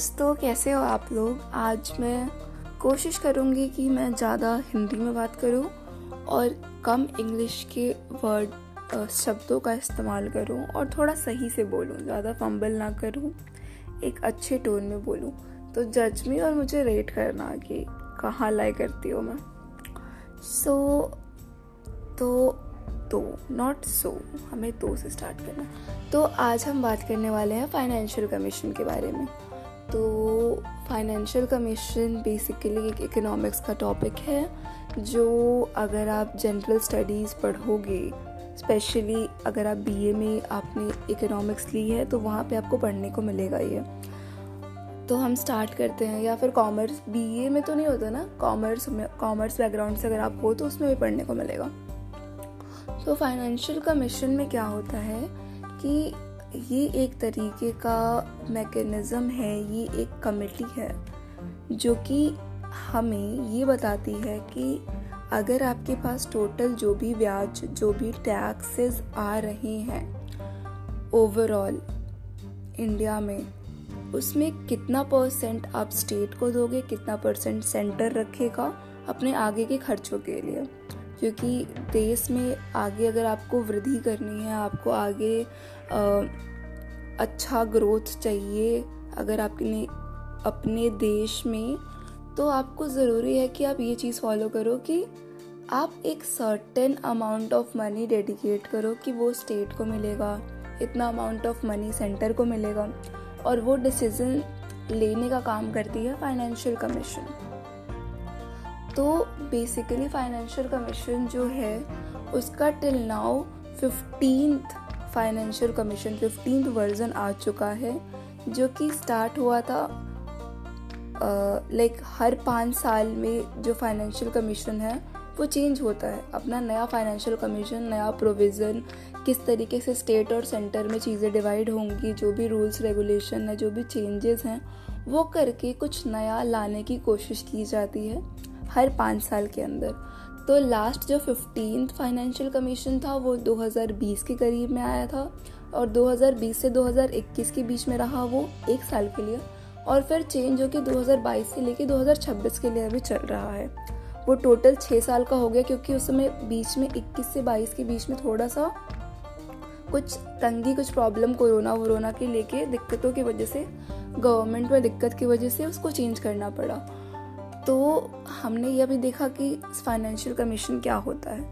दोस्तों कैसे हो आप लोग? आज मैं कोशिश करूँगी कि मैं ज़्यादा हिंदी में बात करूँ और कम इंग्लिश के वर्ड शब्दों का इस्तेमाल करूँ और थोड़ा सही से बोलूँ ज़्यादा फंबल ना करूँ एक अच्छे टोन में बोलूँ। तो जज मी और मुझे रेट करना कि कहाँ लाई करती हूँ मैं। सो so, तो तो नॉट सो हमें तो से स्टार्ट करना। तो आज हम बात करने वाले हैं फाइनेंशियल कमीशन के बारे में। तो फाइनेंशियल कमीशन बेसिकली एक इकोनॉमिक्स का टॉपिक है, जो अगर आप जनरल स्टडीज़ पढ़ोगे स्पेशली अगर आप बीए में आपने इकोनॉमिक्स ली है तो वहाँ पे आपको पढ़ने को मिलेगा ये। तो हम स्टार्ट करते हैं, या फिर कॉमर्स बीए में तो नहीं होता ना कॉमर्स में कॉमर्स बैकग्राउंड से अगर आप हो तो उसमें भी पढ़ने को मिलेगा। तो फाइनेंशियल कमीशन में क्या होता है कि ये एक तरीके का मैकेनिज़्म है, ये एक कमेटी है, जो कि हमें ये बताती है कि अगर आपके पास टोटल जो भी ब्याज, जो भी टैक्सेस आ रहे हैं ओवरऑल इंडिया में, उसमें कितना परसेंट आप स्टेट को दोगे, कितना परसेंट सेंटर रखेगा अपने आगे के खर्चों के लिए। क्योंकि देश में आगे अगर आपको वृद्धि करनी है, आपको आगे अच्छा ग्रोथ चाहिए अगर आपने अपने देश में तो आपको ज़रूरी है कि आप ये चीज़ फॉलो करो कि आप एक certain amount of money dedicate करो कि वो स्टेट को मिलेगा, इतना अमाउंट ऑफ़ मनी सेंटर को मिलेगा और वो डिसीज़न लेने का काम करती है फाइनेंशियल कमीशन तो बेसिकली फाइनेंशियल कमीशन जो है, उसका till now fifteen financial commission fifteen version आ चुका है, जो कि स्टार्ट हुआ था लाइक हर पाँच साल में जो फाइनेंशियल कमीशन है, वो चेंज होता है। अपना नया फाइनेंशियल कमीशन, नया प्रोविज़न, किस तरीके से स्टेट और सेंटर में चीज़ें डिवाइड होंगी, जो भी रूल्स, रेगुलेशन है, जो भी चेंजेस हैं, वो करके कुछ नया लाने की कोशिश की जाती है, हर पाँच साल के अंदर। तो लास्ट जो फिफ्टीन फाइनेंशियल कमीशन था, वो 2020 के करीब में आया था और 2020 से 2021 के बीच में रहा वो एक साल के लिए और फिर चेंज होकर 2022 से लेके 2026 के लिए अभी चल रहा है। वो टोटल छः साल का हो गया क्योंकि उस समय बीच में 21 से 22 के बीच में थोड़ा सा कुछ तंगी, कुछ प्रॉब्लम कोरोना वोरोना के लेके दिक्कतों की वजह से गवर्नमेंट में दिक्कत की वजह से उसको चेंज करना पड़ा। तो हमने यह भी देखा कि फाइनेंशियल कमीशन क्या होता है?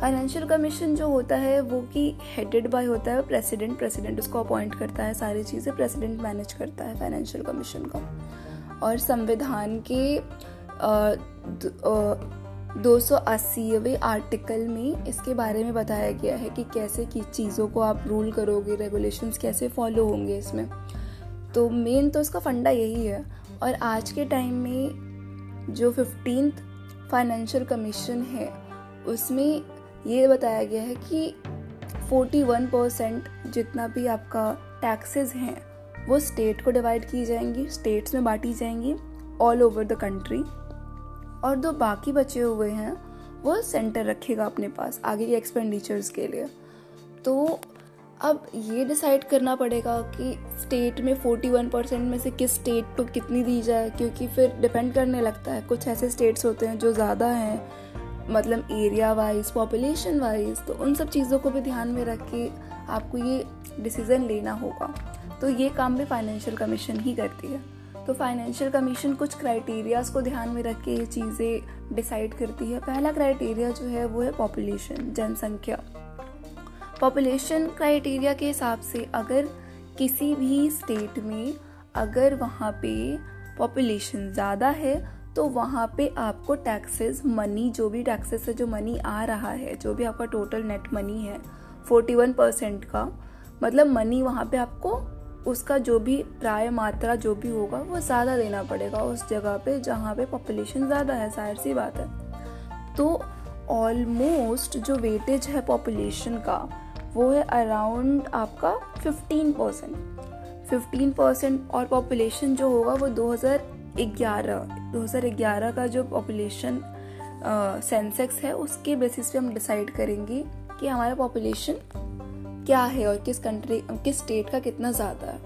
फाइनेंशियल कमीशन जो होता है, वो कि हेडेड बाय होता है प्रेसिडेंट प्रेसिडेंट उसको अपॉइंट करता है, सारी चीज़ें प्रेसिडेंट मैनेज करता है फाइनेंशियल कमीशन का। और संविधान के दो सौ आर्टिकल में इसके बारे में बताया गया है कि कैसे किस चीज़ों को आप रूल करोगे रेगुलेशंस कैसे फॉलो होंगे इसमें। तो मेन तो इसका फंडा यही है। और आज के टाइम में जो फिफ्टीन फाइनेंशियल कमीशन है, उसमें ये बताया गया है कि 41 परसेंट जितना भी आपका टैक्सेस हैं, वो स्टेट को डिवाइड की जाएँगी स्टेट्स में बांटी जाएँगी ऑल ओवर द कंट्री और दो बाकी बचे हुए हैं, वो सेंटर रखेगा अपने पास, आगे के एक्सपेंडिचर्स के लिए। तो अब ये डिसाइड करना पड़ेगा कि स्टेट में 41 परसेंट में से किस स्टेट को कितनी दी जाए, क्योंकि फिर डिपेंड करने लगता है। कुछ ऐसे स्टेट्स होते हैं जो ज़्यादा हैं मतलब एरिया वाइज पॉपुलेशन वाइज तो उन सब चीज़ों को भी ध्यान में रख के आपको ये डिसीज़न लेना होगा। तो ये काम भी फाइनेंशियल कमीशन ही करती है। तो फाइनेंशियल कमीशन कुछ क्राइटेरियाज को ध्यान में रख के ये चीज़ें डिसाइड करती है। पहला क्राइटेरिया जो है वो है पॉपुलेशन जनसंख्या। पॉपुलेशन क्राइटेरिया के हिसाब से अगर किसी भी स्टेट में अगर वहाँ पे पॉपुलेशन ज़्यादा है तो वहाँ पे आपको टैक्सेस मनी जो भी टैक्सेस से जो मनी आ रहा है, जो भी आपका टोटल नेट मनी है फोर्टी वन परसेंट का मतलब मनी वहाँ पे आपको उसका जो भी प्राय मात्रा जो भी होगा, वो ज़्यादा देना पड़ेगा उस जगह पे जहाँ पे पॉपुलेशन ज़्यादा है, ज़ाहिर सी बात है। तो ऑलमोस्ट जो वेटेज है पॉपुलेशन का वो है अराउंड आपका 15 परसेंट फिफ्टीन परसेंट और पॉपुलेशन जो होगा वो 2011 2011 का जो पॉपुलेशन सेंसेक्स uh, है उसके बेसिस पे हम डिसाइड करेंगे कि हमारा पॉपुलेशन क्या है और किस कंट्री किस स्टेट का कितना ज़्यादा है।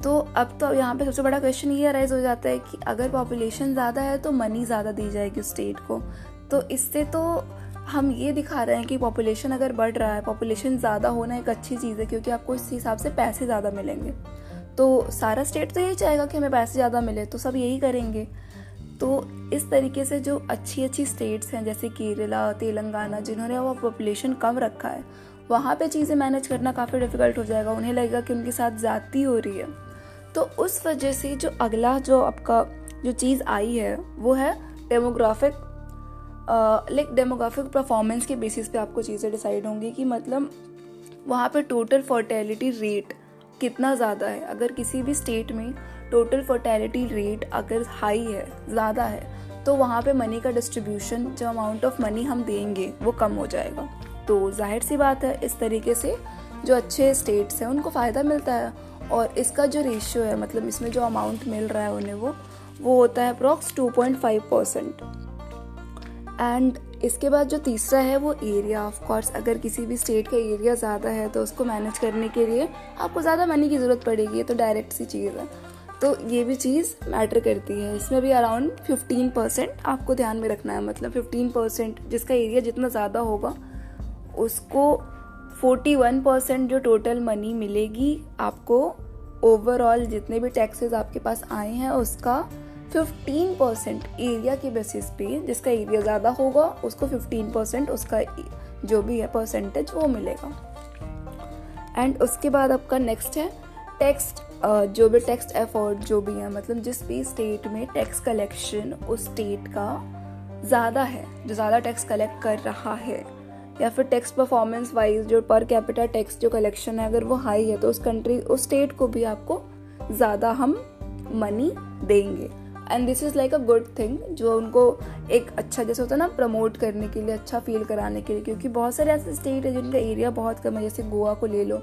तो अब तो यहाँ पे सबसे बड़ा क्वेश्चन ये अराइज हो जाता है कि अगर पॉपुलेशन ज़्यादा है तो मनी ज़्यादा दी जाएगी स्टेट को। तो इससे तो हम ये दिखा रहे हैं कि पॉपुलेशन अगर बढ़ रहा है पॉपुलेशन ज़्यादा होना एक अच्छी चीज़ है क्योंकि आपको इस हिसाब से पैसे ज़्यादा मिलेंगे। तो सारा स्टेट तो यही चाहेगा कि हमें पैसे ज़्यादा मिले तो सब यही करेंगे। तो इस तरीके से जो अच्छी अच्छी स्टेट्स हैं, जैसे केरला, तेलंगाना, जिन्होंने वो पॉपुलेशन कम रखा है, वहाँ पे चीज़ें मैनेज करना काफ़ी डिफ़िकल्ट हो जाएगा। उन्हें लगेगा कि उनके साथ ज़्यादती हो रही है। तो उस वजह से जो अगला जो आपका जो चीज़ आई है, वो है डेमोग्राफिक लाइक डेमोग्राफिक परफॉर्मेंस के बेसिस पे आपको चीज़ें डिसाइड होंगी कि मतलब वहाँ पे टोटल फर्टेलिटी रेट कितना ज़्यादा है। अगर किसी भी स्टेट में टोटल फर्टेलिटी रेट अगर हाई है, ज़्यादा है तो वहाँ पे मनी का डिस्ट्रीब्यूशन जो अमाउंट ऑफ़ मनी हम देंगे, वो कम हो जाएगा। तो ज़ाहिर सी बात है, इस तरीके से जो अच्छे स्टेट्स हैं, उनको फ़ायदा मिलता है और इसका जो रेशियो है मतलब इसमें जो अमाउंट मिल रहा है उन्हें वो वो होता है approx two point five percent and इसके बाद जो तीसरा है वो एरिया ऑफ़ कोर्स अगर किसी भी स्टेट का एरिया ज़्यादा है तो उसको मैनेज करने के लिए आपको ज़्यादा मनी की ज़रूरत पड़ेगी, ये तो डायरेक्ट सी चीज़ है। तो ये भी चीज़ मैटर करती है। इसमें भी अराउंड फिफ्टीन परसेंट आपको ध्यान में रखना है। मतलब फिफ्टीन परसेंट जिसका एरिया जितना ज़्यादा होगा, उसको फोर्टी वन परसेंट जो टोटल मनी मिलेगी आपको ओवरऑल जितने भी टैक्सेस आपके पास आए हैं, उसका फिफ्टीन परसेंट एरिया के बेसिस पे जिसका एरिया ज़्यादा होगा, उसको फिफ्टीन परसेंट उसका जो भी है परसेंटेज वो मिलेगा। एंड उसके बाद आपका नेक्स्ट है टैक्स जो भी टैक्स एफर्ट जो भी है मतलब जिस भी स्टेट में टैक्स कलेक्शन उस स्टेट का ज़्यादा है, जो ज़्यादा टैक्स कलेक्ट कर रहा है, या फिर टैक्स परफॉर्मेंस वाइज जो पर कैपिटल टैक्स जो कलेक्शन है, अगर वो हाई है तो उस कंट्री उस स्टेट को भी आपको ज़्यादा हम मनी देंगे। And this is like a good thing जो उनको एक अच्छा जैसे होता है ना प्रमोट करने के लिए अच्छा फील कराने के लिए, क्योंकि बहुत सारे ऐसे स्टेट है जिनका एरिया बहुत कम है, जैसे गोवा को ले लो।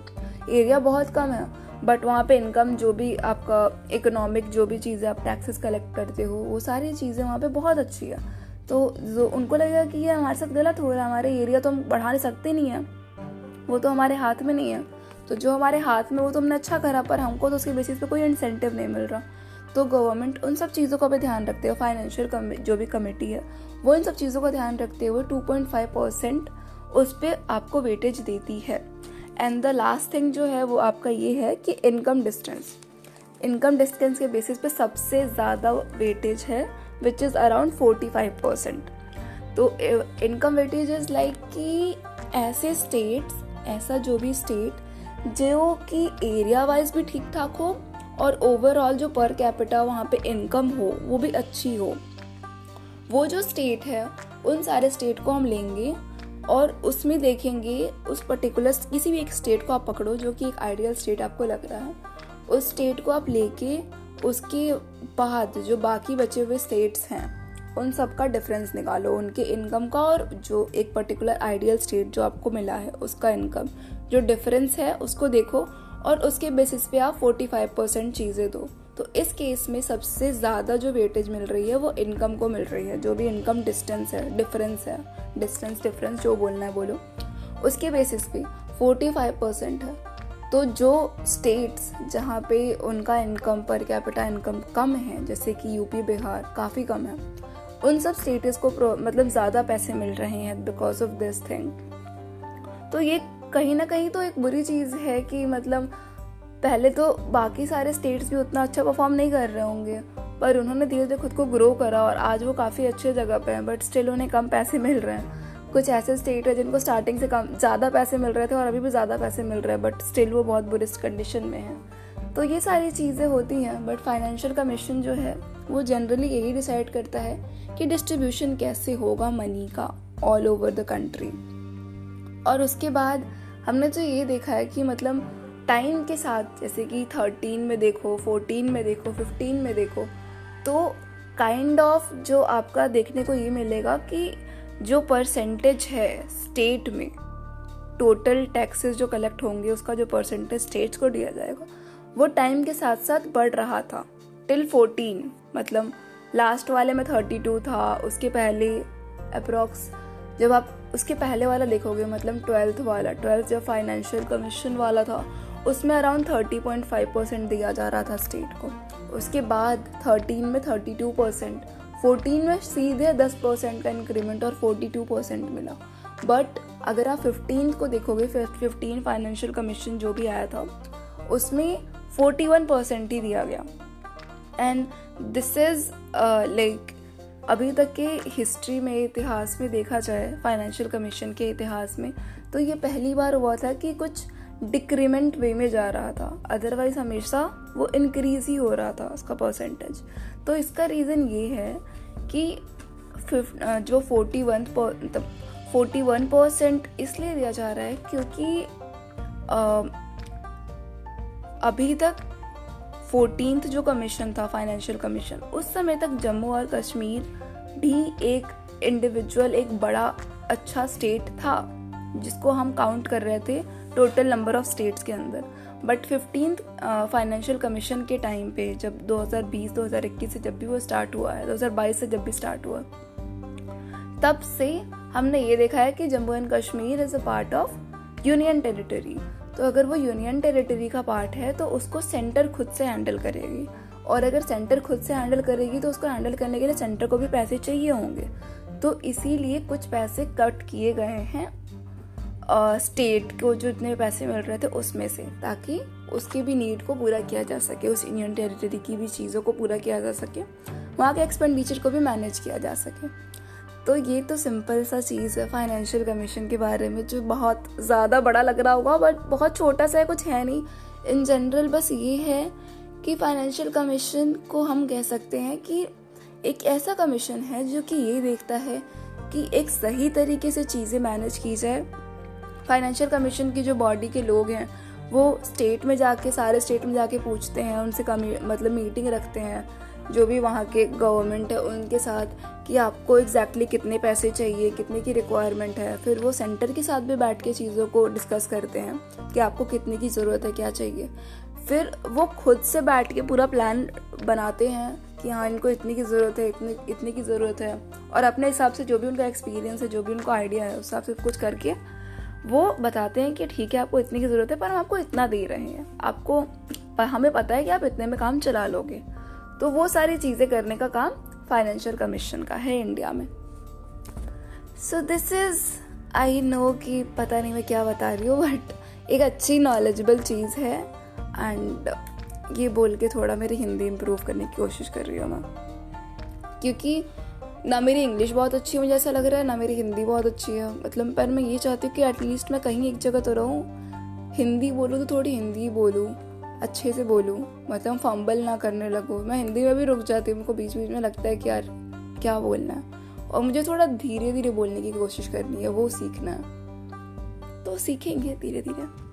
एरिया बहुत कम है बट वहाँ पे इनकम जो भी आपका इकोनॉमिक जो भी चीज़ें आप टैक्सेस कलेक्ट करते हो, वो सारी चीज़ें वहाँ पे बहुत अच्छी है। तो जो उनको लगेगा कि ये हमारे साथ गलत हो रहा है, हमारे एरिया तो हम बढ़ा नहीं सकते नहीं है, वो तो हमारे हाथ में नहीं है। तो जो हमारे हाथ में वो तो हमने अच्छा करा, पर हमको तो उसके बेसिस पे कोई इंसेंटिव नहीं मिल रहा। तो गवर्नमेंट उन सब चीज़ों का भी ध्यान रखते हुए फाइनेंशियल जो भी कमेटी है, वो इन सब चीज़ों का ध्यान रखते हुए टू पॉइंट फाइव परसेंट उस पर आपको वेटेज देती है। एंड द लास्ट थिंग जो है, वो आपका ये है कि इनकम डिस्टेंस इनकम डिस्टेंस के बेसिस पे सबसे ज़्यादा वेटेज है which is around forty five percent तो इनकम वेटेज इज़ लाइक कि ऐसे स्टेट्स ऐसा जो भी स्टेट जो कि एरिया वाइज भी ठीक ठाक हो और ओवरऑल जो पर कैपिटा वहाँ पे इनकम हो, वो भी अच्छी हो। वो जो स्टेट है, उन सारे स्टेट को हम लेंगे और उसमें देखेंगे उस पर्टिकुलर किसी भी एक स्टेट को आप पकड़ो, जो कि एक आइडियल स्टेट आपको लग रहा है, उस स्टेट को आप लेके उसके बाद जो बाकी बचे हुए स्टेट्स हैं, उन सब का डिफरेंस निकालो, उनके इनकम का और जो एक पर्टिकुलर आइडियल स्टेट जो आपको मिला है, उसका इनकम जो डिफरेंस है, उसको देखो और उसके बेसिस पे आप 45 परसेंट चीज़ें दो। तो इस केस में सबसे ज़्यादा जो वेटेज मिल रही है, वो इनकम को मिल रही है। जो भी इनकम डिस्टेंस है डिफरेंस है डिस्टेंस डिफरेंस जो बोलना है बोलो। उसके बेसिस पे 45 परसेंट है। तो जो स्टेट्स जहाँ पे उनका इनकम पर कैपिटा इनकम कम है, जैसे कि यूपी बिहार काफ़ी कम है। उन सब स्टेट्स को मतलब ज़्यादा पैसे मिल रहे हैं बिकॉज़ ऑफ़ दिस थिंग तो ये कहीं ना कहीं तो एक बुरी चीज़ है कि मतलब पहले तो बाकी सारे स्टेट्स भी उतना अच्छा परफॉर्म नहीं कर रहे होंगे, पर उन्होंने धीरे धीरे खुद को ग्रो करा और आज वो काफ़ी अच्छे जगह पे हैं बट स्टिल उन्हें कम पैसे मिल रहे हैं। कुछ ऐसे स्टेट है जिनको स्टार्टिंग से कम, ज़्यादा पैसे मिल रहे थे और अभी भी ज़्यादा पैसे मिल रहे हैं बट स्टिल वो बहुत बुरी कंडीशन में है। तो ये सारी चीज़ें होती हैं बट फाइनेंशियल कमीशन जो है, वो जनरली यही डिसाइड करता है कि डिस्ट्रीब्यूशन कैसे होगा मनी का ऑल ओवर द कंट्री और उसके बाद हमने तो ये देखा है कि मतलब टाइम के साथ, जैसे कि थर्टीन में देखो फोर्टीन में देखो फिफ्टीन में देखो तो काइंड kind ऑफ़ of जो आपका देखने को ये मिलेगा कि जो परसेंटेज है स्टेट में टोटल टैक्सेस जो कलेक्ट होंगे, उसका जो परसेंटेज स्टेट्स को दिया जाएगा, वो टाइम के साथ साथ बढ़ रहा था टिल फोर्टीन मतलब लास्ट वाले में थर्टी टू था, उसके पहले अप्रोक्स जब आप उसके पहले वाला देखोगे मतलब ट्वेल्थ वाला, ट्वेल्थ जो फाइनेंशियल कमीशन वाला था, उसमें around thirty point five percent दिया जा रहा था स्टेट को। उसके बाद थर्टीन में थर्टी टू परसेंट फोर्टीन में सीधे दस परसेंट का इंक्रीमेंट और फोर्टी टू परसेंट मिला। बट अगर आप फिफ्टीन को देखोगे फिफ्टीन फाइनेंशियल कमीशन जो भी आया था, उसमें फोर्टी वन परसेंट ही दिया गया। एंड दिस इज़ लाइक अभी तक के हिस्ट्री में इतिहास में देखा जाए फाइनेंशियल कमीशन के इतिहास में तो ये पहली बार हुआ था कि कुछ डिक्रीमेंट वे में जा रहा था। अदरवाइज़ हमेशा वो इनक्रीज ही हो रहा था उसका परसेंटेज तो इसका रीज़न ये है कि जो फोर्टी वन मतलब फोर्टी वन परसेंट इसलिए दिया जा रहा है क्योंकि आ, अभी तक फोर्टीन जो कमीशन था फाइनेंशियल कमीशन उस समय तक जम्मू और कश्मीर भी एक इंडिविजुअल एक बड़ा अच्छा स्टेट था, जिसको हम काउंट कर रहे थे टोटल नंबर ऑफ़ स्टेट्स के अंदर। बट फिफ्टीन फाइनेंशियल कमीशन के टाइम पे जब 2020-2021 से जब भी वो स्टार्ट हुआ है 2022 से जब भी स्टार्ट हुआ, तब से हमने ये देखा है कि Jammu and Kashmir is a part of union territory तो अगर वो यूनियन टेरिटरी का पार्ट है तो उसको सेंटर खुद से हैंडल करेगी। और अगर सेंटर खुद से हैंडल करेगी तो उसको हैंडल करने के लिए सेंटर को भी पैसे चाहिए होंगे। तो इसीलिए कुछ पैसे कट किए गए हैं स्टेट को जो इतने पैसे मिल रहे थे उसमें से, ताकि उसकी भी नीड को पूरा किया जा सके, उस यूनियन टेरिटरी की भी चीज़ों को पूरा किया जा सके, वहाँ के एक्सपेंडिचर को भी मैनेज किया जा सके। तो ये तो सिंपल सा चीज़ है फाइनेंशियल कमीशन के बारे में, जो बहुत ज़्यादा बड़ा लग रहा होगा बट बहुत छोटा सा है, कुछ है नहीं। इन जनरल बस ये है कि फाइनेंशियल कमीशन को हम कह सकते हैं कि एक ऐसा कमीशन है जो कि ये देखता है कि एक सही तरीके से चीज़ें मैनेज की जाए। फाइनेंशियल कमीशन की जो बॉडी के लोग हैं, वो स्टेट में जाके, सारे स्टेट में जाके पूछते हैं, उनसे कमी मतलब मीटिंग रखते हैं, जो भी वहाँ के गवर्नमेंट है उनके साथ। कि आपको एग्जैक्टली exactly कितने पैसे चाहिए, कितने की रिक्वायरमेंट है, फिर वो सेंटर के साथ भी बैठ के चीज़ों को डिस्कस करते हैं कि आपको कितने की ज़रूरत है, क्या चाहिए। फिर वो खुद से बैठ के पूरा प्लान बनाते हैं कि हाँ इनको इतनी की ज़रूरत है, इतनी इतनी की ज़रूरत है। और अपने हिसाब से जो भी उनका एक्सपीरियंस है, जो भी उनको आइडिया है, उस हिसाब से कुछ करके वो बताते हैं कि ठीक है, आपको इतनी की ज़रूरत है, पर हम आपको इतना दे रहे हैं। आपको, हमें पता है कि आप इतने में काम चला लोगे। तो वो सारी चीज़ें करने का काम फाइनेंशियल कमीशन का है इंडिया में। So this is I know कि पता नहीं मैं क्या बता रही हूँ बट एक अच्छी नॉलेजेबल चीज़ है। एंड ये बोल के थोड़ा मेरी हिंदी इम्प्रूव करने की कोशिश कर रही हूँ मैं। क्योंकि ना मेरी इंग्लिश बहुत अच्छी है, मुझे ऐसा लग रहा है, ना मेरी हिंदी बहुत अच्छी है। मतलब पर मैं ये चाहती हूँ कि एटलीस्ट मैं कहीं एक जगह तो रहूँ। हिंदी बोलूँ तो थोड़ी हिंदी बोलूँ। अच्छे से बोलूँ मतलब फंबल ना करने लगूँ। मैं हिंदी में भी रुक जाती हूँ मुझको बीच बीच में लगता है कि यार, क्या बोलना है? और मुझे थोड़ा धीरे धीरे बोलने की कोशिश करनी है, वो सीखना है। तो सीखेंगे धीरे धीरे